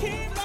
keep